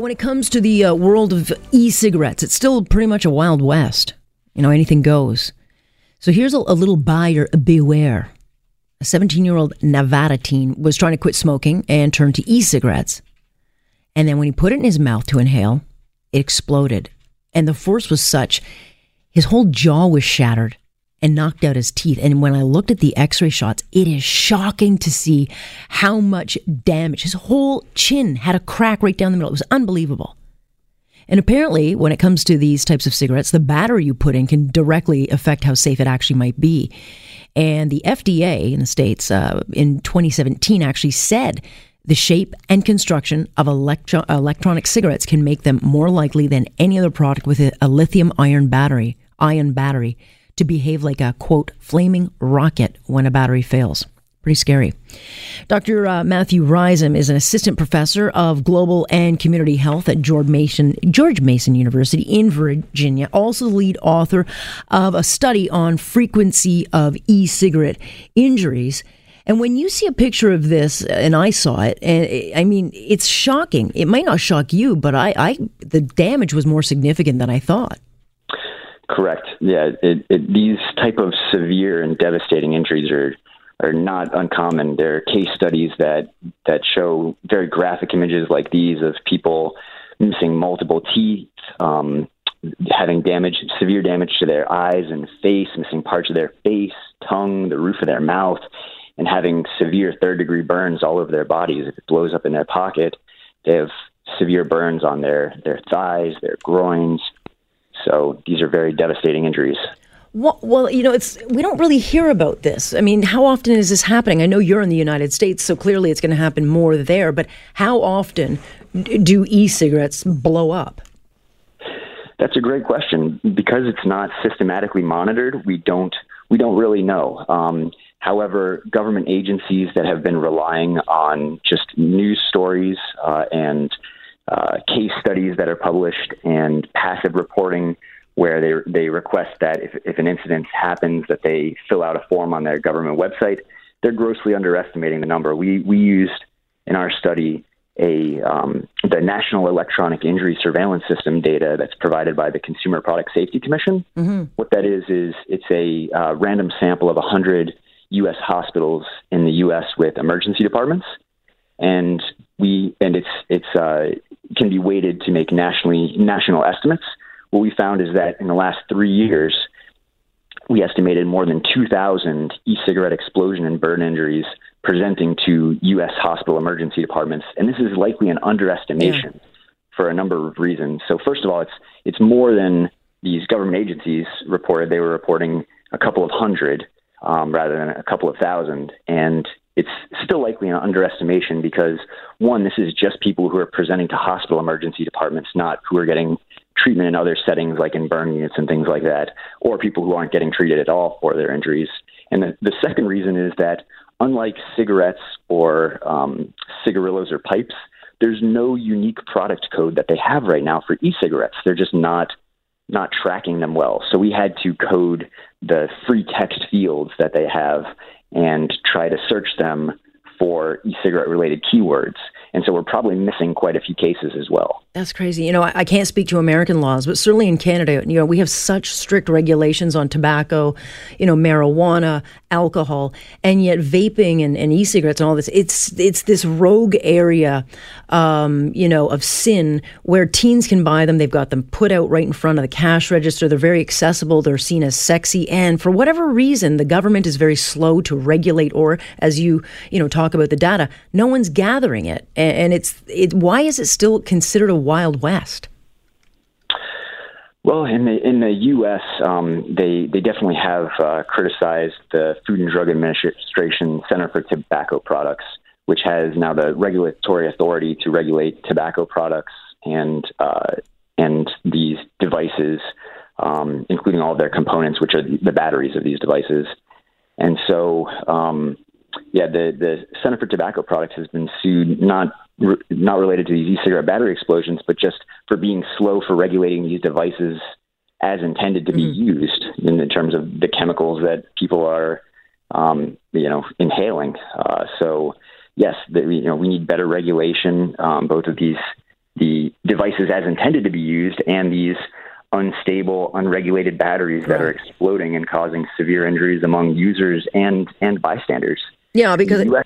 When it comes to the uh, world of e-cigarettes, it's still pretty much a wild west. You know, anything goes. So here's a, a little buyer beware. A 17 year old Nevada teen was trying to quit smoking and turn to e cigarettes. And then when he put it in his mouth to inhale, it exploded. And the force was such, his whole jaw was shattered and knocked out his teeth. And when I looked at the x ray shots, it is shocking to see how much damage. His whole chin had a crack right down the middle. It was unbelievable. And apparently, when it comes to these types of cigarettes, the battery you put in can directly affect how safe it actually might be. And the FDA in the States uh, in 2017 actually said the shape and construction of electro- electronic cigarettes can make them more likely than any other product with a, lithium ion battery, ion battery to behave like a quote flaming rocket when a battery fails. Pretty scary. Dr. Uh, Matthew Rossheim is an assistant professor of global and community health at George Mason, George Mason University in Virginia, also the lead author of a study on frequency of e cigarette injuries. And when you see a picture of this, and I saw it, and I mean, it's shocking. It might not shock you, but I, I the damage was more significant than I thought. Correct. Yeah, it, it, these type of severe and devastating injuries are are not uncommon. There are case studies that that show very graphic images like these of people missing multiple teeth, um, having damage, severe damage to their eyes and face, missing parts of their face, tongue, the roof of their mouth, and having severe third degree burns all over their bodies. If it blows up in their pocket, they have severe burns on their their thighs, their groins. So these are very devastating injuries. Well, you know, it's we don't really hear about this. I mean, how often is this happening? I know you're in the United States, so clearly it's going to happen more there. But how often do e-cigarettes blow up? That's a great question. Because it's not systematically monitored, we don't we don't really know. Um, however, government agencies that have been relying on just news stories uh, and uh, case studies that are published and passive reporting where they they request that if, if an incident happens that they fill out a form on their government website. They're grossly underestimating the number. We we used in our study a um, the National Electronic Injury Surveillance System data that's provided by the Consumer Product Safety Commission. Mm-hmm. What that is is it's a uh, random sample of 100 U.S. hospitals in the U.S. with emergency departments, and we and it's it's uh, can be weighted to make nationally national estimates what we found is that in the last three years, we estimated more than 2,000 e cigarette explosion and burn injuries presenting to U.S. hospital emergency departments. And this is likely an underestimation yeah. for a number of reasons. So, first of all, it's, it's more than these government agencies reported. They were reporting a couple of hundred um, rather than a couple of thousand. And it's still likely an underestimation because, one, this is just people who are presenting to hospital emergency departments, not who are getting treatment in other settings like in burn units and things like that, or people who aren't getting treated at all for their injuries. And the, the second reason is that unlike cigarettes or um, cigarillos or pipes, there's no unique product code that they have right now for e-cigarettes. They're just not not tracking them well. So we had to code the free text fields that they have and try to search them for e-cigarette related keywords. And so we're probably missing quite a few cases as well. That's crazy. You know, I, I, can't speak to American laws, but certainly in Canada, you know, we have such strict regulations on tobacco, you know, marijuana, alcohol, and yet vaping and, and e-cigarettes and all this, it's it's this rogue area, um, you know, of sin where teens can buy them. They've got them put out right in front of the cash register. They're very accessible. They're seen as sexy, and for whatever reason, the government is very slow to regulate, or as you you know talk about the data, no one's gathering it, and, and it's it. Why is it still considered a Wild West? Well, in the in the U.S., um, they they definitely have uh, criticized the Food and Drug Administration Center for Tobacco Products, which has now the regulatory authority to regulate tobacco products and uh, and these devices, um, including all of their components, which are the batteries of these devices. And so, um, yeah, the, the Center for Tobacco Products has been sued not not related to these e-cigarette battery explosions, but just for being slow for regulating these devices as intended to be mm-hmm. used in, terms of the chemicals that people are, um, you know, inhaling. Uh, so yes, the, you know, we need better regulation, um, both of these the devices as intended to be used and these unstable, unregulated batteries that are exploding and causing severe injuries among users and and bystanders. Yeah, because US,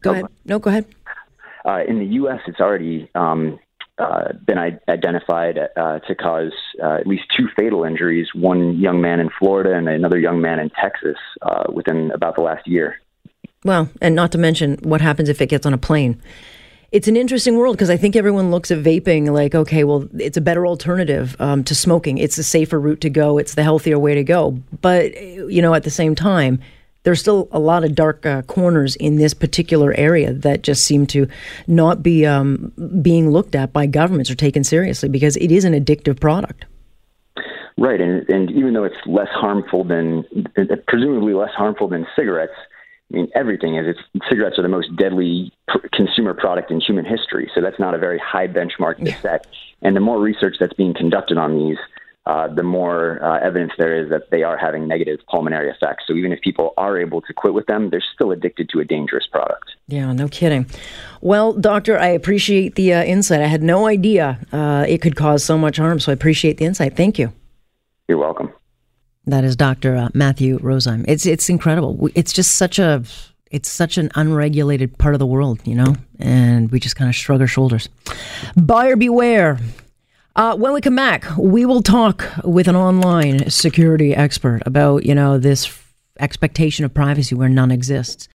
go oh, ahead. No, go ahead. Uh, in the U.S., it's already um, uh, been identified uh, to cause uh, at least two fatal injuries. One young man in Florida and another young man in Texas uh, within about the last year. Well, and not to mention what happens if it gets on a plane. It's an interesting world because I think everyone looks at vaping like, okay, well, it's a better alternative um, to smoking. It's a safer route to go. It's the healthier way to go. But, you know, at the same time, there's still a lot of dark uh, corners in this particular area that just seem to not be um, being looked at by governments or taken seriously because it is an addictive product. Right, and and even though it's less harmful than presumably less harmful than cigarettes, I mean, everything is. It's, cigarettes are the most deadly pr- consumer product in human history, so that's not a very high benchmark to set. And the more research that's being conducted on these, uh, the more uh, evidence there is that they are having negative pulmonary effects. So even if people are able to quit with them, they're still addicted to a dangerous product. Yeah, no kidding. Well, doctor, I appreciate the uh, insight. I had no idea uh, it could cause so much harm, so I appreciate the insight. Thank you. You're welcome. That is Dr. Uh, Matthew Rossheim. It's it's incredible. It's just such a it's such an unregulated part of the world, you know, and we just kind of shrug our shoulders. Buyer beware. Uh, when we come back, we will talk with an online security expert about you know this expectation of privacy where none exists.